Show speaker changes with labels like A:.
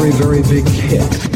A: very, very big hit.